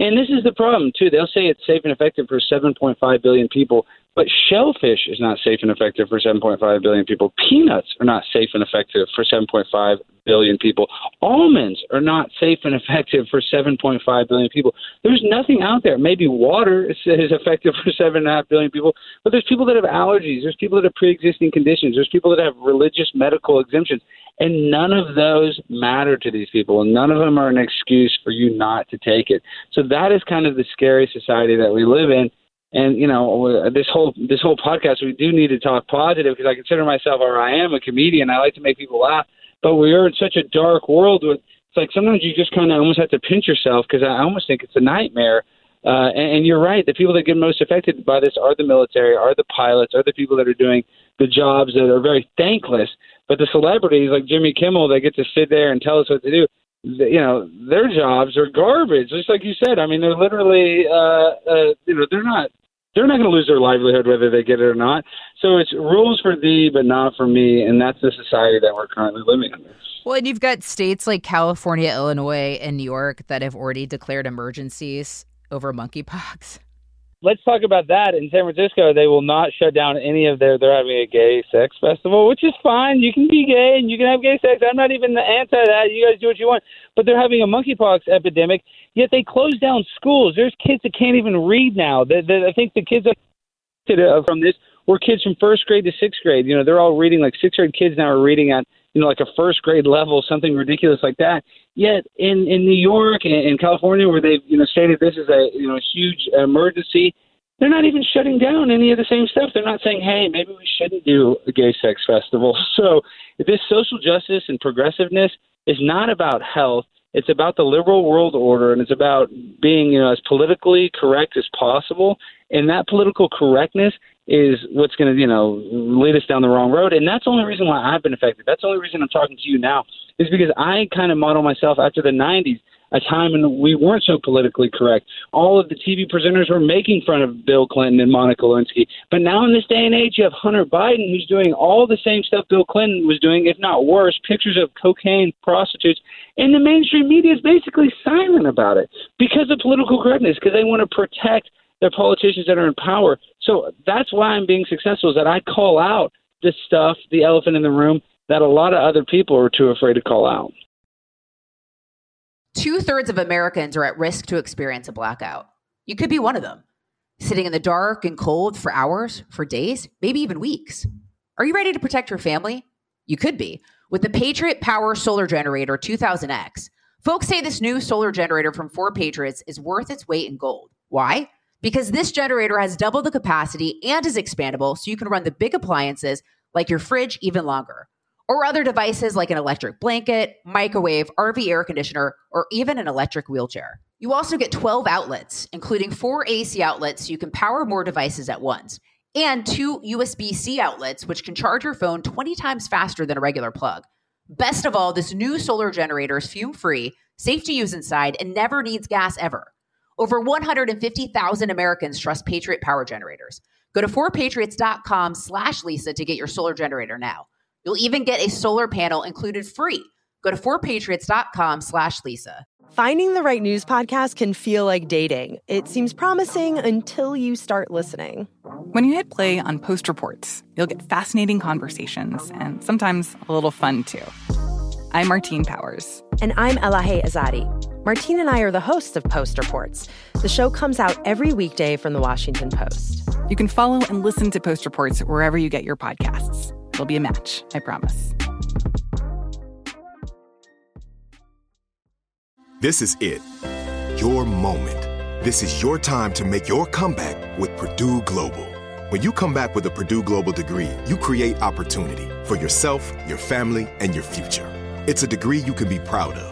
And this is the problem too. They'll say it's safe and effective for 7.5 billion people, but shellfish is not safe and effective for 7.5 billion people. Peanuts are not safe and effective for 7.5 billion people. Almonds are not safe and effective for 7.5 billion people. There's nothing out there. Maybe water is, effective for 7.5 billion people, but there's people that have allergies. There's people that have pre existing conditions. There's people that have religious medical exemptions. And none of those matter to these people. And none of them are an excuse for you not to take it. So that is kind of the scary society that we live in and you know this whole this whole podcast we do need to talk positive because I consider myself or I am a comedian. I like to make people laugh, but we are in such a dark world. With it's like sometimes you just kind of almost have to pinch yourself because I almost think it's a nightmare. Uh, and, and you're right. The people that get most affected by this are the military, are the pilots, are the people that are doing the jobs that are very thankless. But the celebrities like Jimmy Kimmel, they get to sit there and tell us what to do you know their jobs are garbage just like you said i mean they're literally uh uh you know they're not they're not going to lose their livelihood whether they get it or not. So it's rules for thee, but not for me, and that's the society that we're currently living in. Well, and you've got states like California, Illinois, and New York that have already declared emergencies over monkeypox let's talk about that. In San Francisco, they will not shut down any of their. They're having a gay sex festival, which is fine. You can be gay and you can have gay sex. I'm not even the anti that. You guys do what you want. But they're having a monkeypox epidemic. Yet they close down schools. There's kids that can't even read now. That I think the kids from this were kids from first grade to sixth grade. You know, they're all reading like sixth grade kids now are reading at you know like a first grade level, something ridiculous like that. Yet in in New York and in California, where they've you know stated this is a you know huge emergency, they're not even shutting down any of the same stuff. They're not saying, hey, maybe we shouldn't do a gay sex festival. So this social justice and progressiveness is not about health. It's about the liberal world order, and it's about being, you know, as politically correct as possible. And that political correctness is what's going to, you know, lead us down the wrong road. And that's the only reason why I've been affected. That's the only reason I'm talking to you now is because I kind of model myself after the 90s, a time when we weren't so politically correct. All of the TV presenters were making fun of Bill Clinton and Monica Lewinsky. But now in this day and age, you have Hunter Biden, who's doing all the same stuff Bill Clinton was doing, if not worse, pictures of cocaine, prostitutes, and the mainstream media is basically silent about it because of political correctness, because they want to protect their politicians that are in power. So that's why I'm being successful, is that I call out this stuff, the elephant in the room, that a lot of other people are too afraid to call out. Two thirds of Americans are at risk to experience a blackout. You could be one of them, sitting in the dark and cold for hours, for days, maybe even weeks. Are you ready to protect your family? You could be. With the Patriot Power Solar Generator 2000X, folks say this new solar generator from 4Patriots is worth its weight in gold. Why? Because this generator has double the capacity and is expandable so you can run the big appliances like your fridge even longer or other devices like an electric blanket, microwave, RV air conditioner, or even an electric wheelchair. You also get 12 outlets, including four AC outlets so you can power more devices at once, and two USB C outlets, which can charge your phone 20 times faster than a regular plug. Best of all, this new solar generator is fume free, safe to use inside, and never needs gas ever. Over 150,000 Americans trust Patriot Power Generators. Go to 4patriots.com slash Lisa to get your solar generator now. You'll even get a solar panel included free. Go to 4patriots.com slash Lisa. Finding the right news podcast can feel like dating. It seems promising until you start listening. When you hit play on Post Reports, you'll get fascinating conversations and sometimes a little fun too. I'm Martine Powers. And I'm Elahe Azadi. Martine and I are the hosts of Post Reports. The show comes out every weekday from the Washington Post. You can follow and listen to Post Reports wherever you get your podcasts. It'll be a match, I promise. This is it your moment. This is your time to make your comeback with Purdue Global. When you come back with a Purdue Global degree, you create opportunity for yourself, your family, and your future. It's a degree you can be proud of,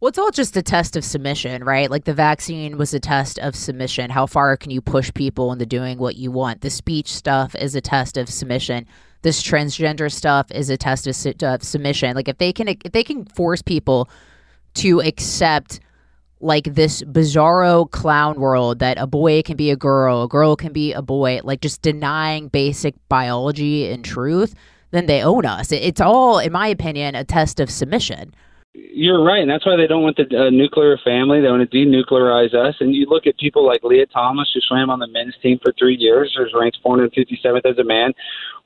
Well, it's all just a test of submission, right? Like the vaccine was a test of submission. How far can you push people into doing what you want? The speech stuff is a test of submission. This transgender stuff is a test of, su- of submission. Like if they can, if they can force people to accept like this bizarro clown world that a boy can be a girl, a girl can be a boy, like just denying basic biology and truth, then they own us. It's all, in my opinion, a test of submission. You're right, and that's why they don't want the uh, nuclear family. They want to denuclearize us. And you look at people like Lia Thomas, who swam on the men's team for three years, was ranked 457th as a man,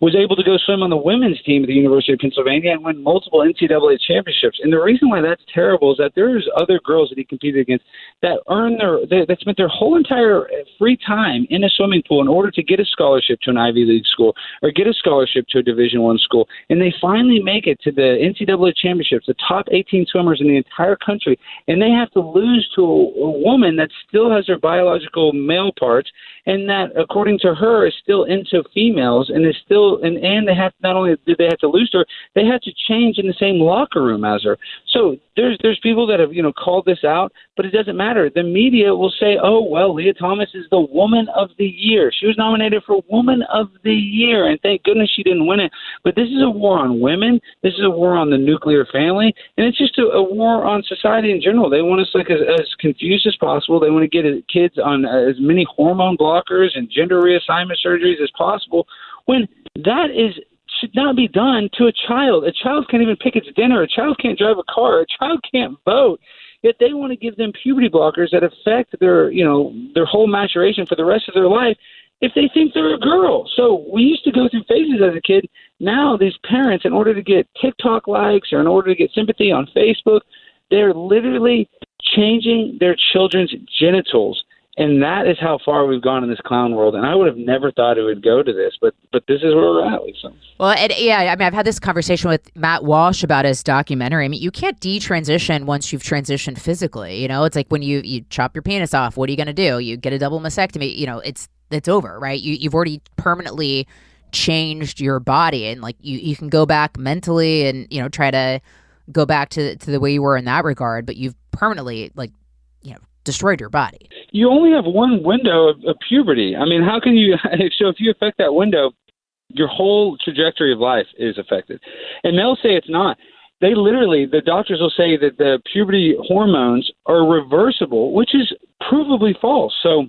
was able to go swim on the women's team at the University of Pennsylvania and win multiple NCAA championships. And the reason why that's terrible is that there's other girls that he competed against that earn their they, that spent their whole entire free time in a swimming pool in order to get a scholarship to an Ivy League school or get a scholarship to a Division One school, and they finally make it to the NCAA championships, the top 18 swimmers in the entire country, and they have to lose to a, a woman that still has her biological male parts and that, according to her, is still into females and is still and and they have not only did they have to lose her, they had to change in the same locker room as her. So there's there's people that have you know called this out, but it doesn't matter. The media will say, oh well, Lia Thomas is the Woman of the Year. She was nominated for Woman of the Year, and thank goodness she didn't win it. But this is a war on women. This is a war on the nuclear family, and it's just a, a war on society in general. They want us like as, as confused as possible. They want to get uh, kids on uh, as many hormone blockers and gender reassignment surgeries as possible. When that is should not be done to a child. A child can't even pick its dinner. A child can't drive a car. A child can't vote. Yet they want to give them puberty blockers that affect their, you know, their whole maturation for the rest of their life if they think they're a girl. So we used to go through phases as a kid. Now these parents, in order to get TikTok likes or in order to get sympathy on Facebook, they're literally changing their children's genitals and that is how far we've gone in this clown world. And I would have never thought it would go to this, but but this is where we're at, Lisa. Well, and, yeah, I mean, I've had this conversation with Matt Walsh about his documentary. I mean, you can't detransition once you've transitioned physically. You know, it's like when you you chop your penis off. What are you going to do? You get a double mastectomy. You know, it's it's over, right? You you've already permanently changed your body, and like you you can go back mentally and you know try to go back to to the way you were in that regard, but you've permanently like you know destroyed your body. You only have one window of, of puberty. I mean, how can you? So if you affect that window, your whole trajectory of life is affected. And they'll say it's not. They literally, the doctors will say that the puberty hormones are reversible, which is provably false. So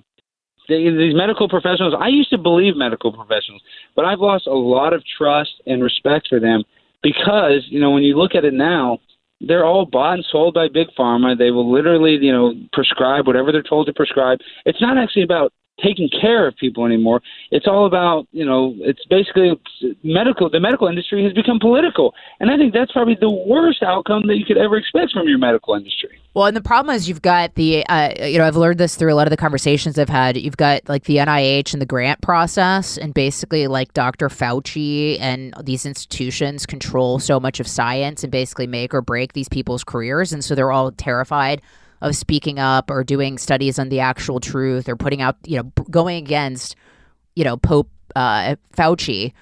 they, these medical professionals, I used to believe medical professionals, but I've lost a lot of trust and respect for them because, you know, when you look at it now, they're all bought and sold by big pharma. They will literally, you know, prescribe whatever they're told to prescribe. It's not actually about taking care of people anymore. It's all about, you know, it's basically medical. The medical industry has become political, and I think that's probably the worst outcome that you could ever expect from your medical industry. Well, and the problem is you've got the, uh, you know, I've learned this through a lot of the conversations I've had. You've got like the NIH and the grant process, and basically like Dr. Fauci and these institutions control so much of science and basically make or break these people's careers, and so they're all terrified of speaking up or doing studies on the actual truth or putting out, you know, going against, you know, Pope uh, Fauci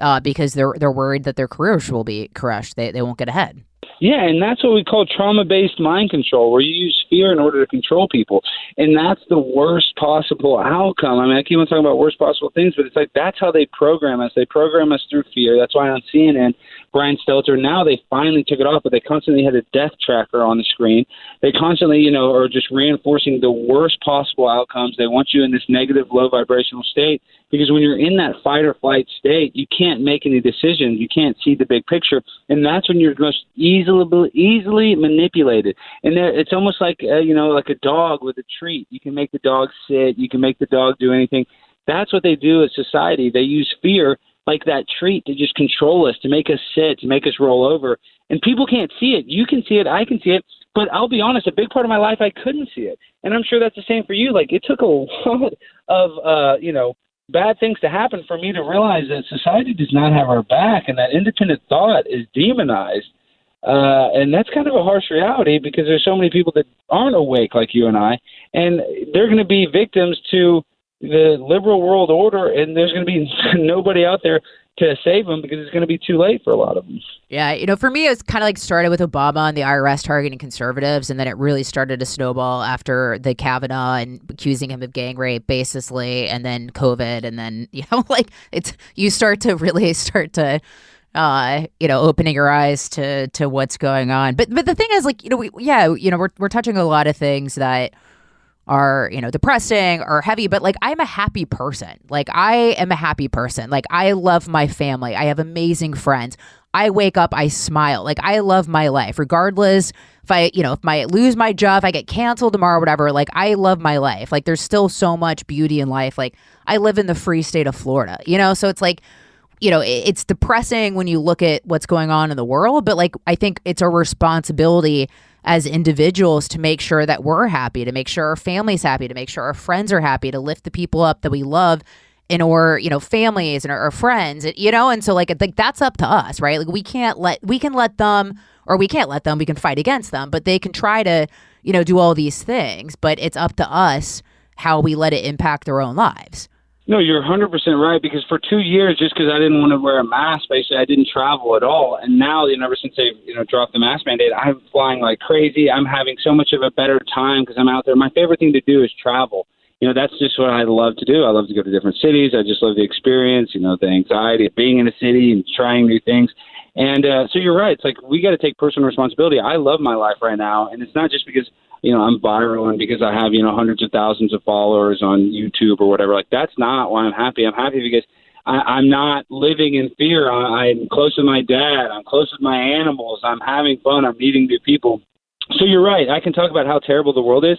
uh, because they're they're worried that their careers will be crushed. They they won't get ahead. Yeah, and that's what we call trauma based mind control, where you use fear in order to control people. And that's the worst possible outcome. I mean, I keep on talking about worst possible things, but it's like that's how they program us. They program us through fear. That's why on CNN, Brian Stelter, now they finally took it off, but they constantly had a death tracker on the screen. They constantly, you know, are just reinforcing the worst possible outcomes. They want you in this negative, low vibrational state because when you're in that fight or flight state, you can't make any decisions. You can't see the big picture, and that's when you're most easily easily manipulated. And it's almost like uh, you know, like a dog with a treat. You can make the dog sit. You can make the dog do anything. That's what they do as society. They use fear like that treat to just control us, to make us sit, to make us roll over. And people can't see it. You can see it. I can see it. But I'll be honest, a big part of my life I couldn't see it, and I'm sure that's the same for you. Like it took a lot of uh, you know bad things to happen for me to realize that society does not have our back and that independent thought is demonized. Uh, and that's kind of a harsh reality because there's so many people that aren't awake like you and I, and they're going to be victims to the liberal world order, and there's going to be nobody out there to save them because it's going to be too late for a lot of them. Yeah, you know, for me, it was kind of like started with Obama and the IRS targeting conservatives, and then it really started to snowball after the Kavanaugh and accusing him of gang rape baselessly, and then COVID, and then you know, like it's you start to really start to. Uh, you know, opening your eyes to to what's going on, but but the thing is, like, you know, we yeah, you know, we're we're touching a lot of things that are you know depressing or heavy but like i'm a happy person. Like i am a happy person. Like i love my family. I have amazing friends. I wake up i smile. Like i love my life. Regardless if i you know if i lose my job if i get canceled tomorrow whatever like i love my life. Like there's still so much beauty in life. Like i live in the free state of florida you know? So it's like you know it's depressing when you look at what's going on in the world but like i think it's a responsibility as individuals to make sure that we're happy, to make sure our family's happy, to make sure our friends are happy, to lift the people up that we love in our you know families and our, friends you know? And so like like that's up to us right? Like we can't let we can let them or we can't let them we can fight against them but they can try to you know do all these things. But it's up to us how we let it impact their own lives no, you're 100% right because for two years, just because I didn't want to wear a mask, basically, I didn't travel at all. And now, you know, ever since they, you know, dropped the mask mandate, I'm flying like crazy. I'm having so much of a better time because I'm out there. My favorite thing to do is travel. You know, that's just what I love to do. I love to go to different cities. I just love the experience, you know, the anxiety of being in a city and trying new things. And uh, so you're right. It's like we got to take personal responsibility. I love my life right now, and it's not just because you know I'm viral and because I have you know hundreds of thousands of followers on YouTube or whatever. Like that's not why I'm happy. I'm happy because I, I'm not living in fear. I, I'm close with my dad. I'm close with my animals. I'm having fun. I'm meeting new people. So you're right. I can talk about how terrible the world is,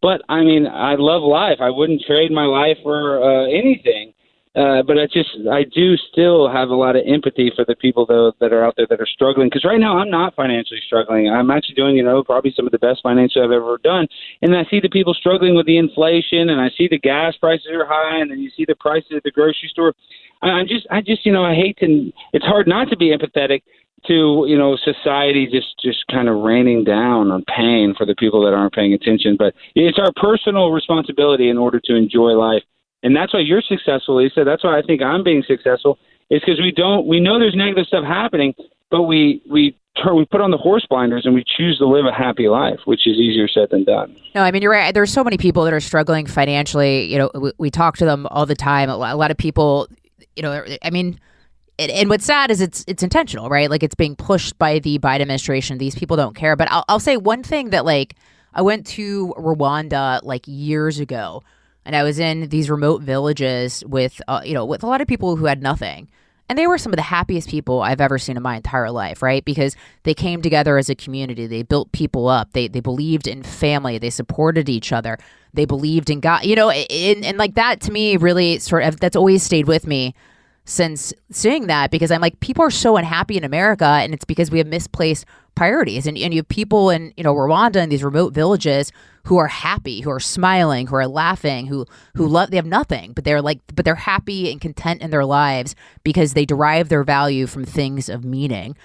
but I mean I love life. I wouldn't trade my life for uh, anything. Uh, but I just I do still have a lot of empathy for the people though that are out there that are struggling because right now I'm not financially struggling. I'm actually doing you know probably some of the best financial I've ever done, and I see the people struggling with the inflation, and I see the gas prices are high, and then you see the prices at the grocery store. I, I'm just I just you know I hate to. It's hard not to be empathetic to you know society just just kind of raining down on pain for the people that aren't paying attention. But it's our personal responsibility in order to enjoy life and that's why you're successful, Lisa. That's why I think I'm being successful. Is because we don't we know there's negative stuff happening, but we we turn we put on the horse blinders and we choose to live a happy life, which is easier said than done. No, I mean you're right. There's so many people that are struggling financially. You know, we, we talk to them all the time. A lot of people, you know, I mean. And, what's sad is it's it's intentional, right? Like it's being pushed by the Biden administration. These people don't care. But I'll, I'll say one thing that like I went to Rwanda like years ago, and I was in these remote villages with uh, you know with a lot of people who had nothing. And they were some of the happiest people I've ever seen in my entire life, right? Because they came together as a community. They built people up. They, they believed in family. They supported each other. they believed in God. You know, and, and like that to me really sort of that's always stayed with me since seeing that because I'm like people are so unhappy in America and it's because we have misplaced priorities. And, and you have people in you know Rwanda and these remote villages who are happy who are smiling who are laughing who who love they have nothing but they're like but they're happy and content in their lives because they derive their value from things of meaning.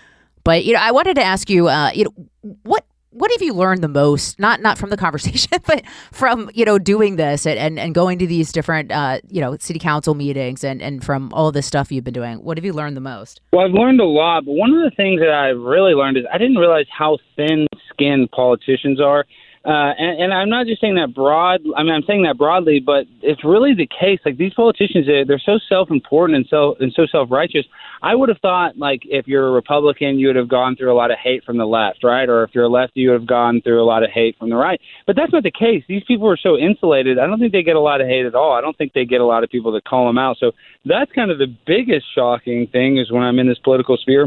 But you know I wanted to ask you uh, you know what what have you learned the most not not from the conversation but from you know doing this and and, and going to these different uh, you know city council meetings and and from all this stuff you've been doing what have you learned the most? Well i've learned a lot but one of the things that i've really learned is i didn't realize how thin skinned politicians are uh, and, and I'm not just saying that broad. I mean, I'm saying that broadly, but it's really the case. Like these politicians, they're, they're so self-important and so and so self-righteous. I would have thought, like, if you're a Republican, you would have gone through a lot of hate from the left, right? Or if you're a lefty, you would have gone through a lot of hate from the right. But that's not the case. These people are so insulated. I don't think they get a lot of hate at all. I don't think they get a lot of people that call them out. So that's kind of the biggest shocking thing is when I'm in this political sphere,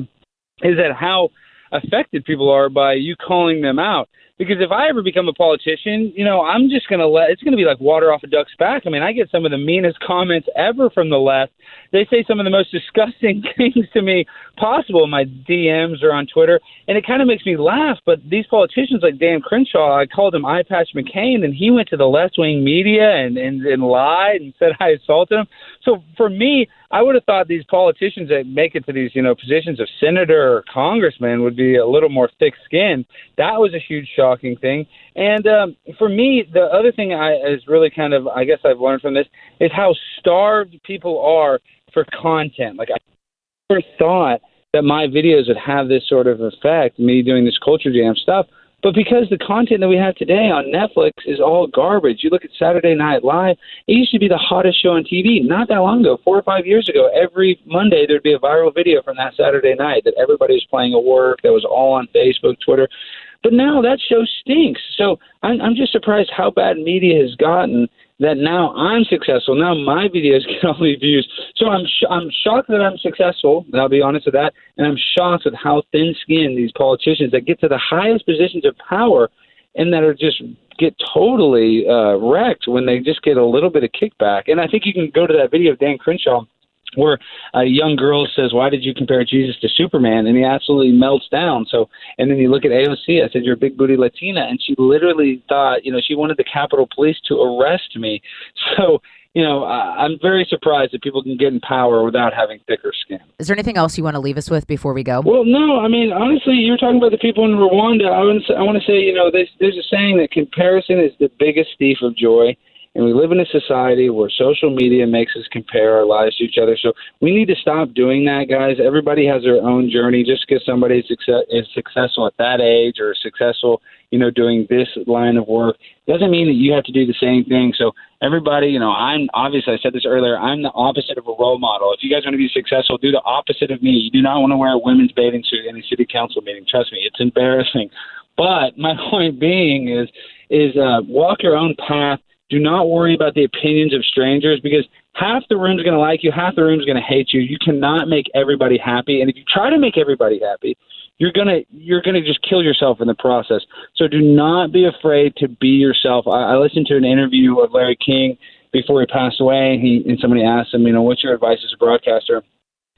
is that how affected people are by you calling them out. Because if I ever become a politician, you know, I'm just going to let it's going to be like water off a duck's back. I mean, I get some of the meanest comments ever from the left. They say some of the most disgusting things to me possible in my DMs or on Twitter, and it kind of makes me laugh. But these politicians like Dan Crenshaw, I called him Eye Patch McCain, and he went to the left wing media and, and, and lied and said I assaulted him. So for me, I would have thought these politicians that make it to these, you know, positions of senator or congressman would be a little more thick-skinned. That was a huge shocking thing. And um, for me, the other thing I is really kind of, I guess I've learned from this is how starved people are for content. Like I never thought that my videos would have this sort of effect. Me doing this culture jam stuff but because the content that we have today on Netflix is all garbage, you look at Saturday Night Live, it used to be the hottest show on TV not that long ago, four or five years ago. Every Monday, there'd be a viral video from that Saturday night that everybody was playing at work, that was all on Facebook, Twitter. But now that show stinks. So I'm, I'm just surprised how bad media has gotten that now I'm successful. Now my videos get all these views. So I'm sh- I'm shocked that I'm successful. And I'll be honest with that. And I'm shocked with how thin-skinned these politicians that get to the highest positions of power and that are just get totally uh, wrecked when they just get a little bit of kickback. And I think you can go to that video of Dan Crenshaw where a young girl says, "Why did you compare Jesus to Superman?" and he absolutely melts down. So, and then you look at AOC. I said, "You're a big booty Latina," and she literally thought, you know, she wanted the Capitol Police to arrest me. So, you know, I'm very surprised that people can get in power without having thicker skin. Is there anything else you want to leave us with before we go? Well, no. I mean, honestly, you're talking about the people in Rwanda. I want to, I want to say, you know, there's, there's a saying that comparison is the biggest thief of joy. And we live in a society where social media makes us compare our lives to each other. So we need to stop doing that, guys. Everybody has their own journey. Just because somebody is, success, is successful at that age or successful, you know, doing this line of work doesn't mean that you have to do the same thing. So everybody, you know, I'm obviously I said this earlier. I'm the opposite of a role model. If you guys want to be successful, do the opposite of me. You do not want to wear a women's bathing suit in a city council meeting. Trust me, it's embarrassing. But my point being is, is uh, walk your own path do not worry about the opinions of strangers because half the room's going to like you, half the room's going to hate you. You cannot make everybody happy, and if you try to make everybody happy, you're gonna you're gonna just kill yourself in the process. So do not be afraid to be yourself. I, I listened to an interview of Larry King before he passed away. and He and somebody asked him, you know, what's your advice as a broadcaster?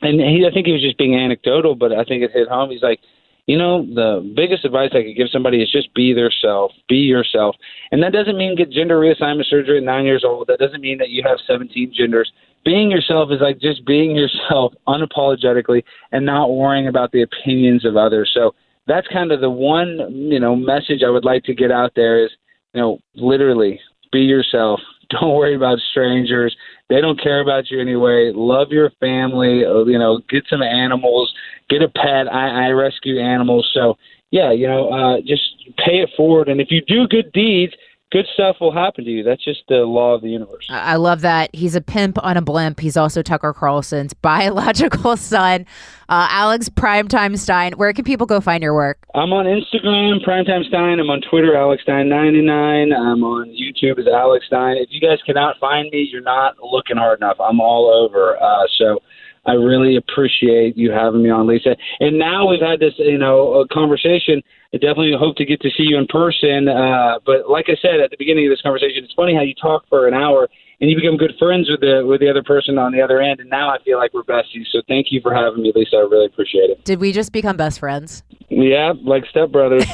And he, I think he was just being anecdotal, but I think it hit home. He's like, you know, the biggest advice I could give somebody is just be their self, be yourself. And that doesn't mean get gender reassignment surgery at nine years old. That doesn't mean that you have 17 genders. Being yourself is like just being yourself unapologetically and not worrying about the opinions of others. So that's kind of the one, you know, message I would like to get out there is, you know, literally be yourself. Don't worry about strangers. They don't care about you anyway. Love your family. Uh, you know, get some animals get a pet. I, I rescue animals. So yeah, you know, uh, just pay it forward. And if you do good deeds, good stuff will happen to you. That's just the law of the universe. I love that. He's a pimp on a blimp. He's also Tucker Carlson's biological son, uh, Alex Primetime Stein. Where can people go find your work? I'm on Instagram, Primetime Stein. I'm on Twitter, Alex Stein99. I'm on YouTube as Alex Stein. If you guys cannot find me, you're not looking hard enough. I'm all over. Uh, so I really appreciate you having me on, Lisa. And now we've had this, you know, conversation. I definitely hope to get to see you in person. Uh, but like I said at the beginning of this conversation, it's funny how you talk for an hour and you become good friends with the with the other person on the other end. And now I feel like we're besties. So thank you for having me, Lisa. I really appreciate it. Did we just become best friends? Yeah, like stepbrothers.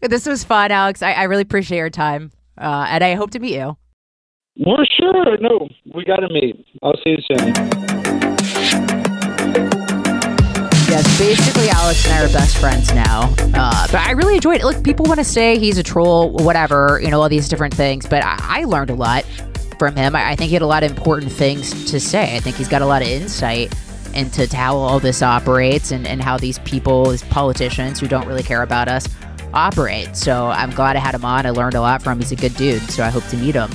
this was fun, Alex. I, I really appreciate your time, uh, and I hope to meet you. We're sure. No, we got to meet. I'll see you soon. Yes, basically, Alex and I are best friends now. Uh, but I really enjoyed it. Look, people want to say he's a troll, whatever, you know, all these different things. But I, I learned a lot from him. I, I think he had a lot of important things to say. I think he's got a lot of insight into how all this operates and, and how these people, these politicians who don't really care about us, operate. So I'm glad I had him on. I learned a lot from him. He's a good dude. So I hope to meet him.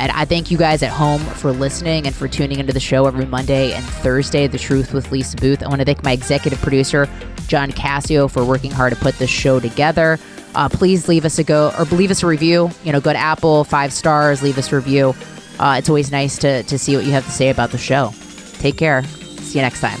And I thank you guys at home for listening and for tuning into the show every Monday and Thursday, The Truth with Lisa Booth. I want to thank my executive producer, John Cassio, for working hard to put this show together. Uh, please leave us a go or leave us a review. You know, go to Apple, five stars, leave us a review. Uh, it's always nice to, to see what you have to say about the show. Take care. See you next time.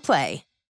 Play.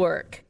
Network.